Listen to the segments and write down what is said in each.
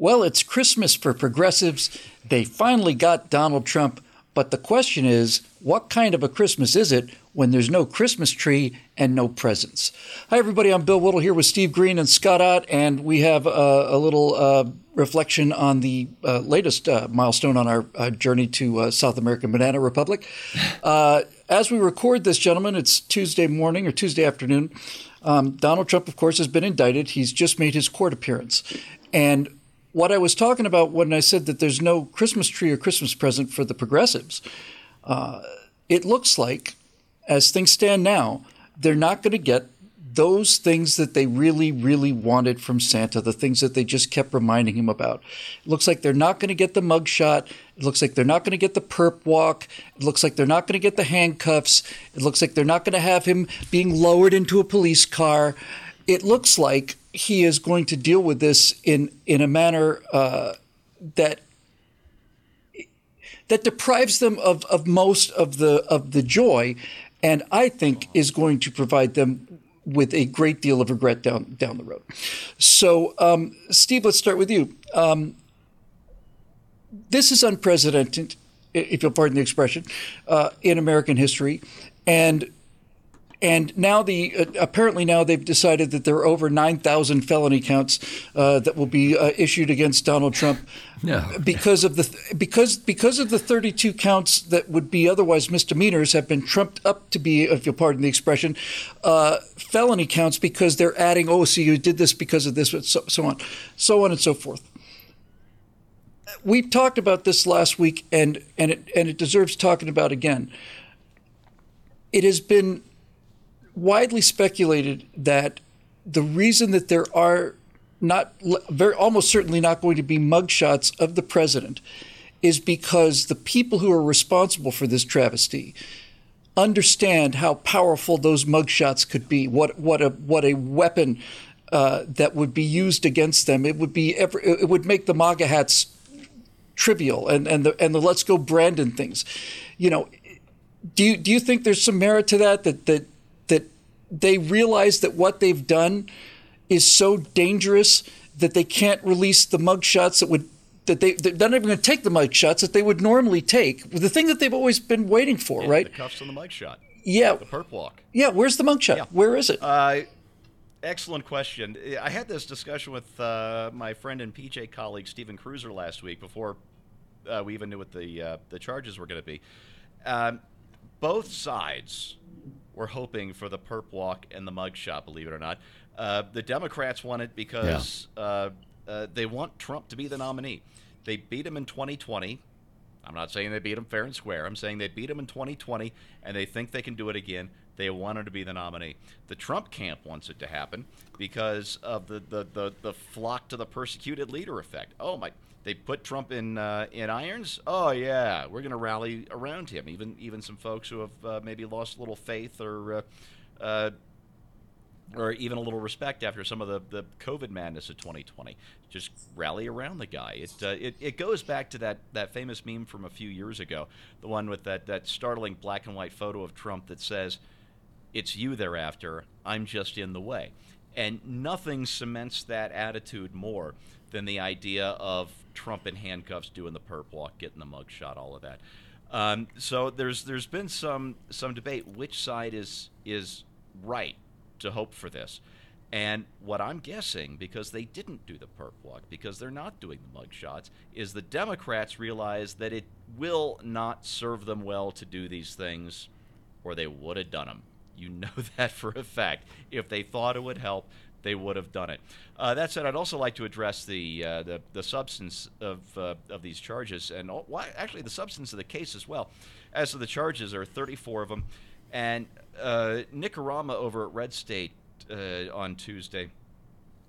Well, it's Christmas for progressives. They finally got Donald Trump. But the question is, what kind of a Christmas is it when there's no Christmas tree and no presents? Hi, everybody. I'm Bill Whittle here with Steve Green and Scott Ott, and we have uh, a little uh, reflection on the uh, latest uh, milestone on our uh, journey to uh, South American Banana Republic. as we record this, gentlemen, it's Tuesday morning or Tuesday afternoon. Um, Donald Trump, of course, has been indicted. He's just made his court appearance. And what I was talking about when I said that there's no Christmas tree or Christmas present for the progressives, uh, it looks like, as things stand now, they're not going to get those things that they really, really wanted from Santa, the things that they just kept reminding him about. It looks like they're not going to get the mugshot. It looks like they're not going to get the perp walk. It looks like they're not going to get the handcuffs. It looks like they're not going to have him being lowered into a police car. It looks like he is going to deal with this in in a manner uh, that that deprives them of, of most of the of the joy, and I think is going to provide them with a great deal of regret down down the road. So, um, Steve, let's start with you. Um, this is unprecedented, if you'll pardon the expression, uh, in American history, and and now the uh, apparently now they've decided that there are over 9,000 felony counts uh, that will be uh, issued against Donald Trump no. because of the because because of the 32 counts that would be otherwise misdemeanors have been trumped up to be, if you'll pardon the expression, uh, felony counts because they're adding oh so you did this because of this so, so on so on and so forth. We talked about this last week and and it and it deserves talking about again. It has been widely speculated that the reason that there are not very almost certainly not going to be mugshots of the president is because the people who are responsible for this travesty understand how powerful those mugshots could be. What what a what a weapon uh, that would be used against them. It would be ever, it would make the MAGA hats trivial and and the and the let's go Brandon things. You know, do you do you think there's some merit to that that that they realize that what they've done is so dangerous that they can't release the mugshots that would that they they're not even going to take the mugshots that they would normally take. The thing that they've always been waiting for, yeah, right? The cuffs and the mugshot. Yeah. The perp walk. Yeah. Where's the mugshot? Yeah. Where is it? Uh, excellent question. I had this discussion with uh, my friend and PJ colleague Stephen Kruiser last week before uh, we even knew what the uh, the charges were going to be. Um, both sides were hoping for the perp walk and the mugshot, believe it or not. Uh, the Democrats want it because yeah. uh, uh, they want Trump to be the nominee. They beat him in 2020. I'm not saying they beat him fair and square. I'm saying they beat him in 2020, and they think they can do it again. They want him to be the nominee. The Trump camp wants it to happen because of the, the, the, the flock to the persecuted leader effect. Oh, my they put Trump in uh, in irons. Oh yeah, we're going to rally around him. Even even some folks who have uh, maybe lost a little faith or uh, uh, or even a little respect after some of the, the COVID madness of 2020. Just rally around the guy. It, uh, it it goes back to that, that famous meme from a few years ago, the one with that, that startling black and white photo of Trump that says, "It's you thereafter. I'm just in the way." And nothing cements that attitude more than the idea of Trump in handcuffs doing the perp walk, getting the mugshot, all of that. Um, so there's there's been some some debate which side is is right to hope for this. And what I'm guessing, because they didn't do the perp walk, because they're not doing the mugshots, is the Democrats realize that it will not serve them well to do these things, or they would have done them. You know that for a fact. If they thought it would help, they would have done it. Uh, that said, I'd also like to address the uh, the, the, substance of uh, of these charges and all, actually the substance of the case as well. As to the charges, there are 34 of them, and uh, Nick Arama over at Red State uh, on Tuesday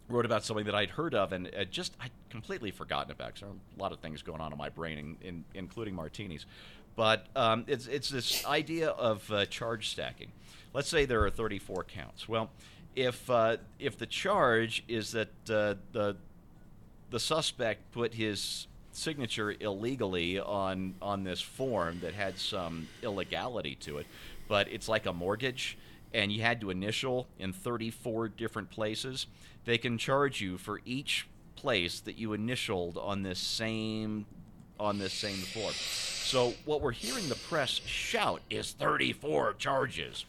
wrote about something that I'd heard of and uh, just I'd completely forgotten about. Because there are a lot of things going on in my brain, in, in, including martinis. But um, it's it's this idea of charge stacking. Let's say there are 34 counts. Well if uh, if the charge is that uh, the the suspect put his signature illegally on on this form that had some illegality to it, but it's like a mortgage and you had to initial in 34 different places, they can charge you for each place that you initialed on this same on this same form. So what we're hearing the press shout is 34 charges.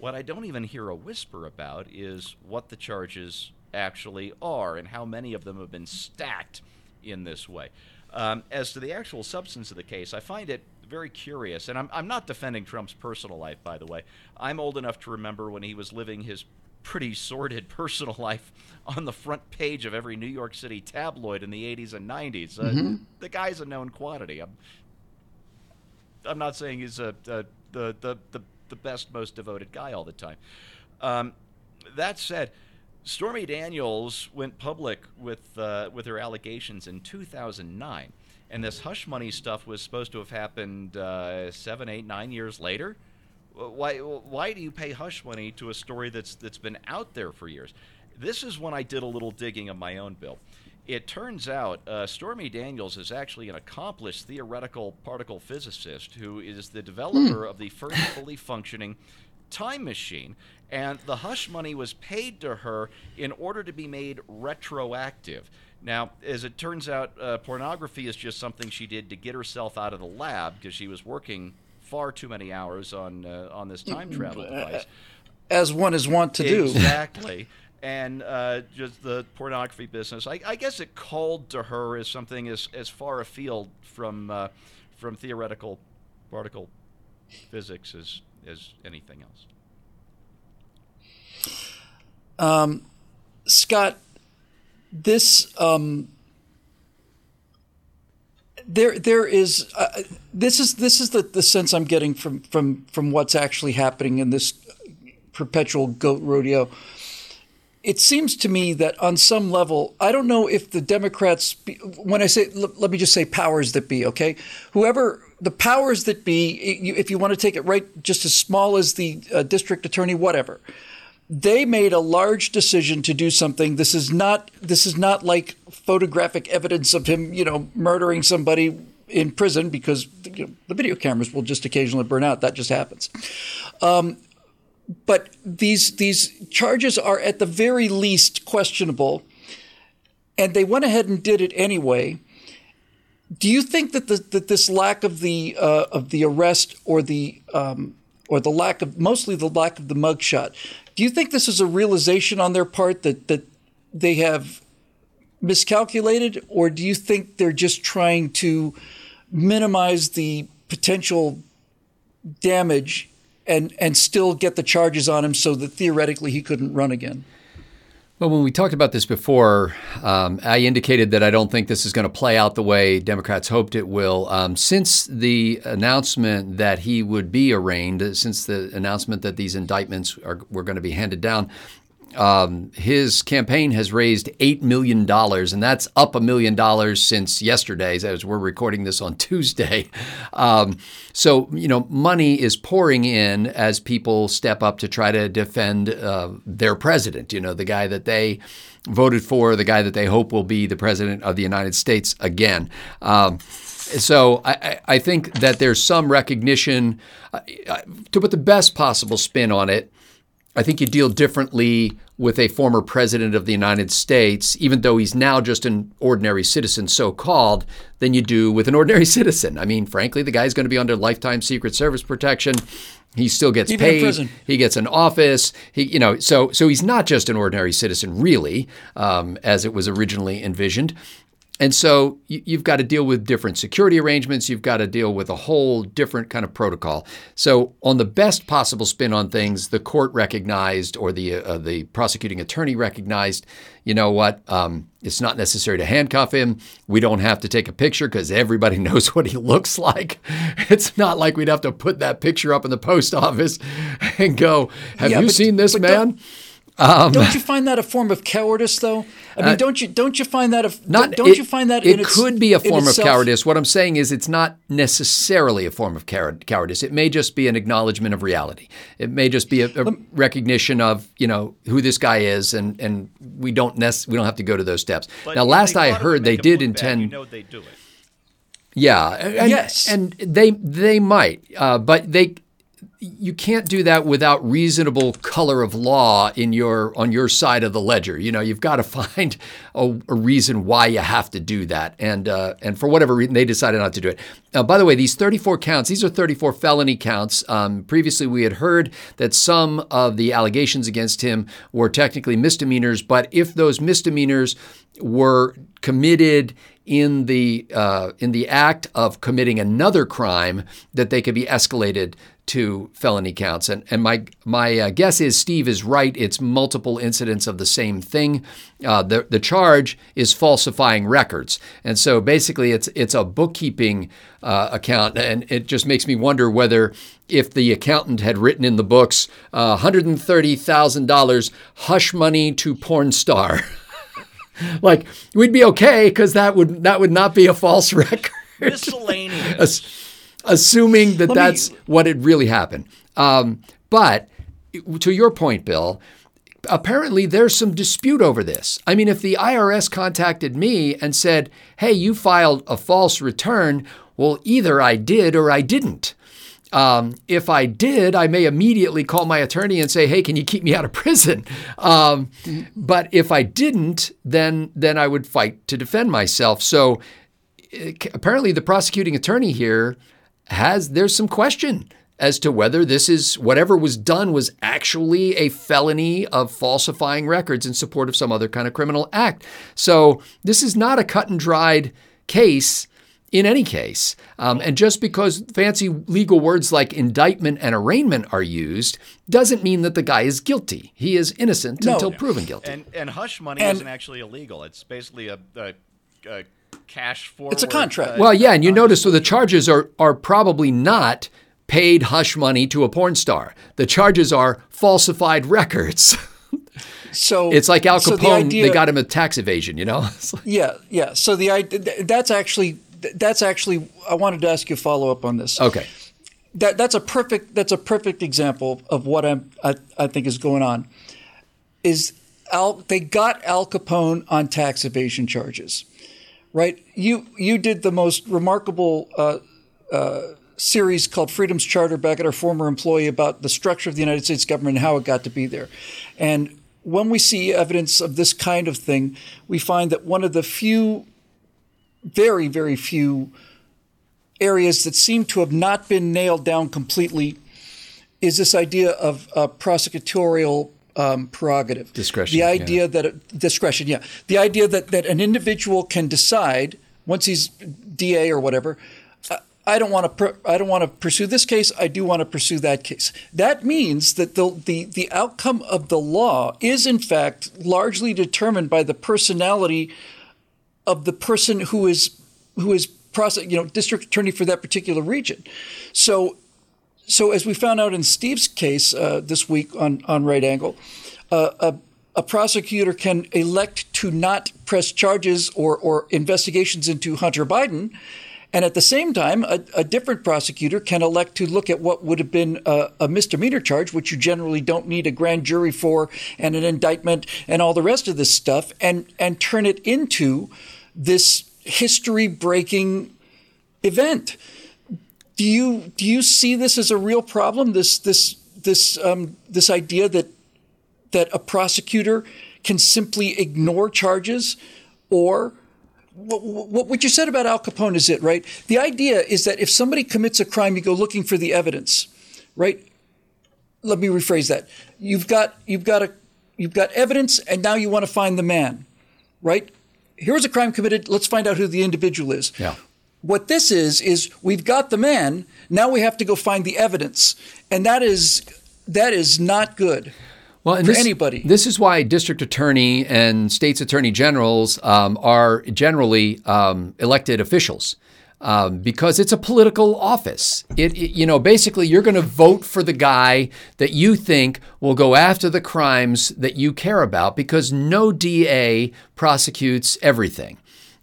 What I don't even hear a whisper about is what the charges actually are and how many of them have been stacked in this way. Um, as to the actual substance of the case, I find it very curious, and I'm, I'm not defending Trump's personal life, by the way. I'm old enough to remember when he was living his pretty sordid personal life on the front page of every New York City tabloid in the 80s and 90s. Uh, mm-hmm. The guy's a known quantity. I'm, I'm not saying he's a, a the, the, the, the best, most devoted guy all the time. Um, that said, Stormy Daniels went public with uh, with her allegations in 2009, and this hush money stuff was supposed to have happened uh, seven, eight, nine years later. Why why do you pay hush money to a story that's that's been out there for years? This is when I did a little digging of my own, Bill. It turns out uh, Stormy Daniels is actually an accomplished theoretical particle physicist who is the developer mm. of the first fully functioning time machine and the hush money was paid to her in order to be made retroactive. Now, as it turns out, uh, pornography is just something she did to get herself out of the lab because she was working far too many hours on uh, on this time travel device. As one is wont to do. Exactly. And uh, just the pornography business. I, I, guess it called to her as something as, as far afield from uh, from theoretical particle physics as as anything else. Um, Scott, this um, there there is uh, this is this is the, the sense I'm getting from from from what's actually happening in this perpetual goat rodeo. It seems to me that on some level, I don't know if the Democrats, when I say, let me just say powers that be, okay? Whoever, the powers that be, if you want to take it right, just as small as the uh, district attorney, whatever, they made a large decision to do something. This is not this is not like photographic evidence of him, you know, murdering somebody in prison because you know, the video cameras will just occasionally burn out. That just happens. Um, but these these charges are at the very least questionable, and they went ahead and did it anyway. Do you think that the, that this lack of the uh, of the arrest or the um, or the lack of mostly the lack of the mugshot do you think this is a realization on their part that that they have miscalculated, or do you think they're just trying to minimize the potential damage and and still get the charges on him so that theoretically he couldn't run again? Well, when we talked about this before, um, I indicated that I don't think this is going to play out the way Democrats hoped it will. Um, since the announcement that he would be arraigned, since the announcement that these indictments are, were going to be handed down, um, his campaign has raised $8 million, and that's up a million dollars since yesterday, as we're recording this on Tuesday. Um, so, you know, money is pouring in as people step up to try to defend uh, their president, you know, the guy that they voted for, the guy that they hope will be the president of the United States again. Um, so I, I, think that there's some recognition uh, to put the best possible spin on it. I think you deal differently with a former president of the United States, even though he's now just an ordinary citizen, so called, than you do with an ordinary citizen. I mean, frankly, the guy's going to be under lifetime Secret Service protection. He still gets even paid. He gets an office. He, you know, so so he's not just an ordinary citizen, really, um, as it was originally envisioned. And so you've got to deal with different security arrangements. You've got to deal with a whole different kind of protocol. So, on the best possible spin on things, the court recognized, or the uh, the prosecuting attorney recognized, you know what? Um, it's not necessary to handcuff him. We don't have to take a picture because everybody knows what he looks like. It's not like we'd have to put that picture up in the post office and go, "Have yeah, you but, seen this man?" Um, don't you find that a form of cowardice, though? I mean, uh, don't you don't you find that a, not, don't it, you find that it could its, be a form of cowardice? What I'm saying is, it's not necessarily a form of cowardice. It may just be an acknowledgement of reality. It may just be a, a um, recognition of you know who this guy is, and and we don't nec- we don't have to go to those steps. now, last I heard, they did intend. You know they do it. Yeah. And, yes. And they they might, uh, but they you can't do that without reasonable color of law in your on your side of the ledger. You know, you've got to find a, a reason why you have to do that, and uh, and for whatever reason they decided not to do it. Uh, by the way, these 34 counts, these are 34 felony counts. Um, previously, we had heard that some of the allegations against him were technically misdemeanors, but if those misdemeanors were committed in the uh, in the act of committing another crime, that they could be escalated to felony counts. And, and my, my uh, guess is Steve is right. It's multiple incidents of the same thing. Uh, the, the charge is falsifying records. And so basically, it's, it's a bookkeeping uh, account. And it just makes me wonder whether if the accountant had written in the books $130,000 hush money to porn star. like we'd be okay because that would that would not be a false record. Miscellaneous assuming that Let that's me... what had really happened. Um, but to your point, Bill, apparently there's some dispute over this. I mean, if the IRS contacted me and said, hey, you filed a false return, well, either I did or I didn't. Um, if I did, I may immediately call my attorney and say, "Hey, can you keep me out of prison?" Um, but if I didn't, then then I would fight to defend myself. So eh, apparently, the prosecuting attorney here has there's some question as to whether this is whatever was done was actually a felony of falsifying records in support of some other kind of criminal act. So this is not a cut and dried case in any case. Um, and just because fancy legal words like indictment and arraignment are used doesn't mean that the guy is guilty. He is innocent no. until proven guilty. And, and hush money and, isn't actually illegal. It's basically a, a, a cash forward. It's a contract. Uh, well, yeah, and you notice so the charges are are probably not paid hush money to a porn star. The charges are falsified records. So it's like Al Capone. So the idea, they got him a tax evasion, you know. yeah, yeah. So the idea that's actually that's actually I wanted to ask you a follow up on this. Okay. That that's a perfect that's a perfect example of what I'm I, I think is going on. Is Al they got Al Capone on tax evasion charges right? You you did the most remarkable uh, uh, series called Freedom's Charter back at our former employee about the structure of the United States government and how it got to be there. And when we see evidence of this kind of thing, we find that one of the few, very very few areas that seem to have not been nailed down completely is this idea of uh, prosecutorial um, prerogative. Discretion. The idea yeah. that discretion, yeah, the idea that that an individual can decide once he's DA or whatever. I don't want to. Pr- I don't want to pursue this case. I do want to pursue that case. That means that the, the the outcome of the law is in fact largely determined by the personality of the person who is who is process, you know, district attorney for that particular region. So so as we found out in Steve's case uh, this week on on Right Angle, uh, a, a, prosecutor can elect to not press charges or or investigations into Hunter Biden. And at the same time, a, a different prosecutor can elect to look at what would have been a, a misdemeanor charge, which you generally don't need a grand jury for, and an indictment, and all the rest of this stuff, and and turn it into this history-breaking event do you do you see this as a real problem? This this this um, this idea that that a prosecutor can simply ignore charges, or what, what, what you said about Al Capone is it right? The idea is that if somebody commits a crime, you go looking for the evidence, right? Let me rephrase that. You've got you've got a you've got evidence, and now you want to find the man, right? Here's a crime committed. Let's find out who the individual is. Yeah. What this is is we've got the man. Now we have to go find the evidence, and that is that is not good. Well, for this, anybody. This is why district attorney and states attorney generals um, are generally um, elected officials. Um, because it's a political office. It, it you know, basically, you're going to vote for the guy that you think will go after the crimes that you care about. Because no DA prosecutes everything.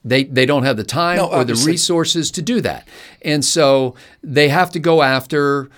They, they don't have the time no, or the resources to do that. And so they have to go after,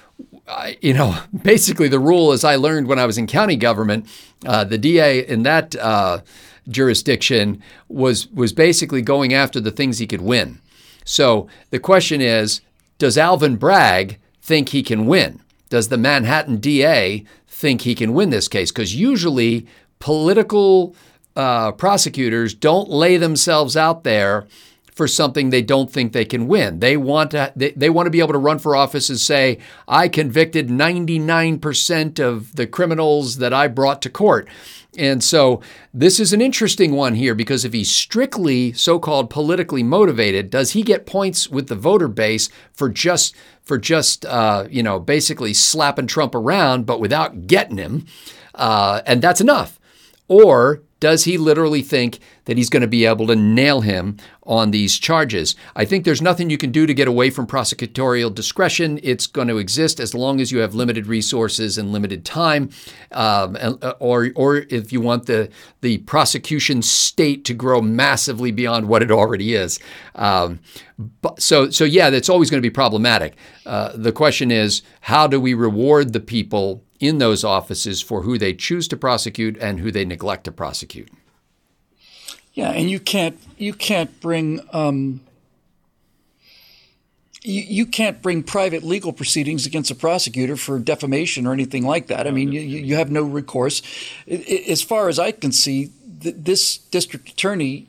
you know, basically the rule, as I learned when I was in county government, uh, the DA in that uh, jurisdiction was, was basically going after the things he could win. So the question is does Alvin Bragg think he can win? does the Manhattan DA think he can win this case? Because usually political uh, prosecutors don't lay themselves out there for something they don't think they can win. They want to they, they want to be able to run for office and say, I convicted 99% of the criminals that I brought to court. And so this is an interesting one here because if he's strictly so-called politically motivated, does he get points with the voter base for just for just uh, you know basically slapping Trump around, but without getting him? Uh, and that's enough. Or does he literally think that he's going to be able to nail him on these charges? I think there's nothing you can do to get away from prosecutorial discretion. It's going to exist as long as you have limited resources and limited time, um, uh, or or if you want the the prosecution state to grow massively beyond what it already is. Um, but, so so yeah, that's always going to be problematic. Uh, the question is, how do we reward the people? in those offices for who they choose to prosecute and who they neglect to prosecute. Yeah, and you can't you can't bring um, you, you can't bring private legal proceedings against a prosecutor for defamation or anything like that. I mean, you, you have no recourse. As far as I can see, this district attorney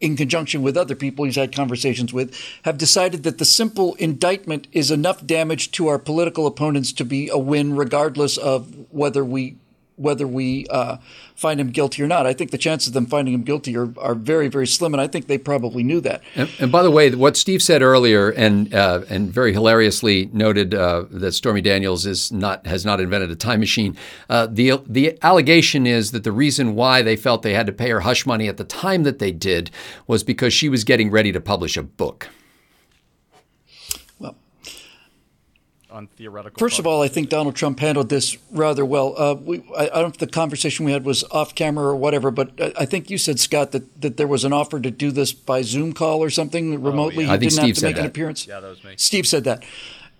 in conjunction with other people he's had conversations with, have decided that the simple indictment is enough damage to our political opponents to be a win, regardless of whether we whether we uh, find him guilty or not. I think the chances of them finding him guilty are, are very, very slim, and I think they probably knew that. And, and by the way, what Steve said earlier, and uh, and very hilariously noted uh, that Stormy Daniels is not has not invented a time machine. Uh, the the allegation is that the reason why they felt they had to pay her hush money at the time that they did was because she was getting ready to publish a book. On theoretical. First of all, I think Donald Trump handled this rather well. Uh, we, I, I, don't know if the conversation we had was off camera or whatever, but I think you said Scott that, that there was an offer to do this by Zoom call or something remotely. Oh, yeah. I think didn't Steve have to said make that. an appearance. Yeah, that was me. Steve said that.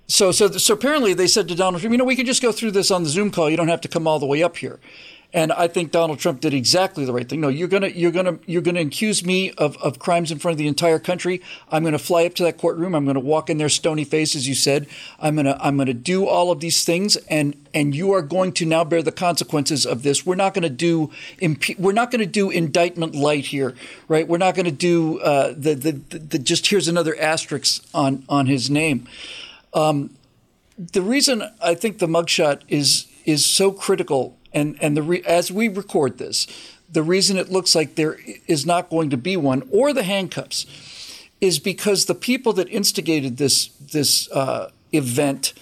So, so, so apparently they said to Donald Trump, you know, we can just go through this on the Zoom call. You don't have to come all the way up here. And I think Donald Trump did exactly the right thing. No, you're gonna you're gonna you're gonna accuse me of, of crimes in front of the entire country. I'm gonna fly up to that courtroom. I'm gonna walk in there stony face, as you said. I'm gonna I'm gonna do all of these things, and and you are going to now bear the consequences of this. We're not gonna do we're not gonna do indictment light here, right? We're not gonna do uh, the, the, the the just here's another asterisk on on his name. Um, the reason I think the mugshot is is so critical and and the re- as we record this, the reason it looks like there is not going to be one or the handcuffs is because the people that instigated this this uh, event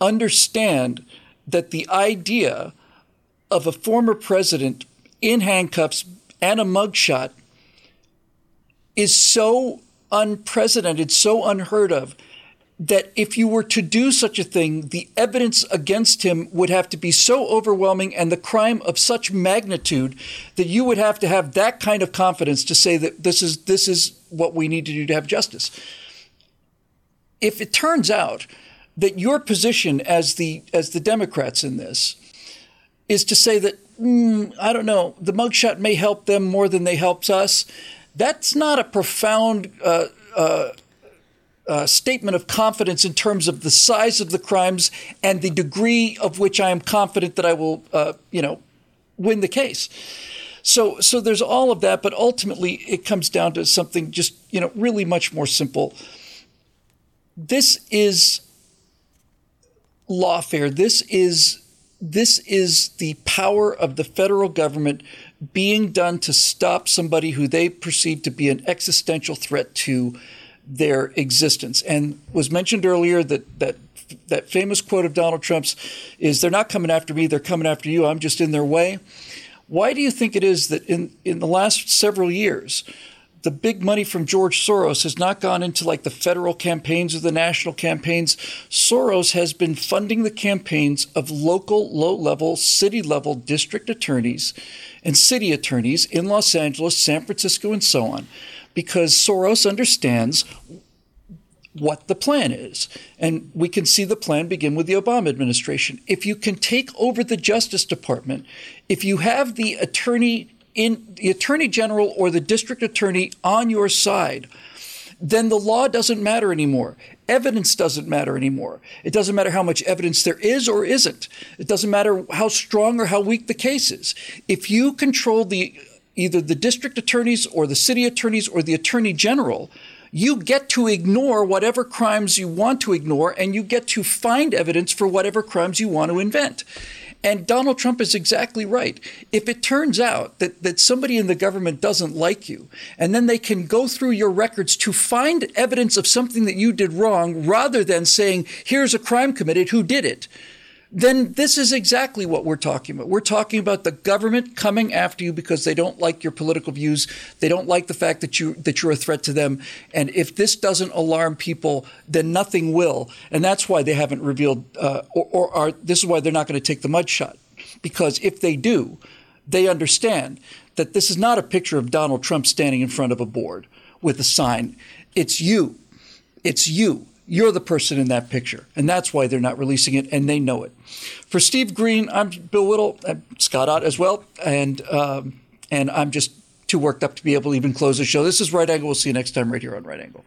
understand that the idea of a former president in handcuffs and a mugshot is so unprecedented, so unheard of that if you were to do such a thing, the evidence against him would have to be so overwhelming and the crime of such magnitude that you would have to have that kind of confidence to say that this is this is what we need to do to have justice. If it turns out that your position as the as the Democrats in this is to say that mm, I don't know, the mugshot may help them more than they helps us. That's not a profound uh, uh, uh, statement of confidence in terms of the size of the crimes and the degree of which I am confident that I will, uh, you know, win the case. So, so there's all of that, but ultimately it comes down to something just, you know, really much more simple. This is lawfare. This is this is the power of the federal government being done to stop somebody who they perceive to be an existential threat to their existence. And was mentioned earlier that that that famous quote of Donald Trump's is they're not coming after me, they're coming after you. I'm just in their way. Why do you think it is that in, in the last several years, the big money from George Soros has not gone into like the federal campaigns or the national campaigns. Soros has been funding the campaigns of local, low level, city level district attorneys and city attorneys in Los Angeles, San Francisco, and so on because Soros understands what the plan is. And we can see the plan begin with the Obama administration. If you can take over the Justice Department, if you have the attorney in the attorney general or the district attorney on your side, then the law doesn't matter anymore. Evidence doesn't matter anymore. It doesn't matter how much evidence there is or isn't. It doesn't matter how strong or how weak the case is. If you control the either the district attorneys or the city attorneys or the attorney general, you get to ignore whatever crimes you want to ignore and you get to find evidence for whatever crimes you want to invent. And Donald Trump is exactly right. If it turns out that, that somebody in the government doesn't like you, and then they can go through your records to find evidence of something that you did wrong rather than saying, here's a crime committed, who did it? Then this is exactly what we're talking about. We're talking about the government coming after you because they don't like your political views. They don't like the fact that you that you're a threat to them. And if this doesn't alarm people, then nothing will. And that's why they haven't revealed, uh, or, or are, this is why they're not going to take the mugshot. Because if they do, they understand that this is not a picture of Donald Trump standing in front of a board with a sign. It's you. It's you. You're the person in that picture. And that's why they're not releasing it, and they know it. For Steve Green, I'm Bill Whittle, I'm Scott Ott as well, and, um, and I'm just too worked up to be able to even close the show. This is Right Angle. We'll see you next time right here on Right Angle.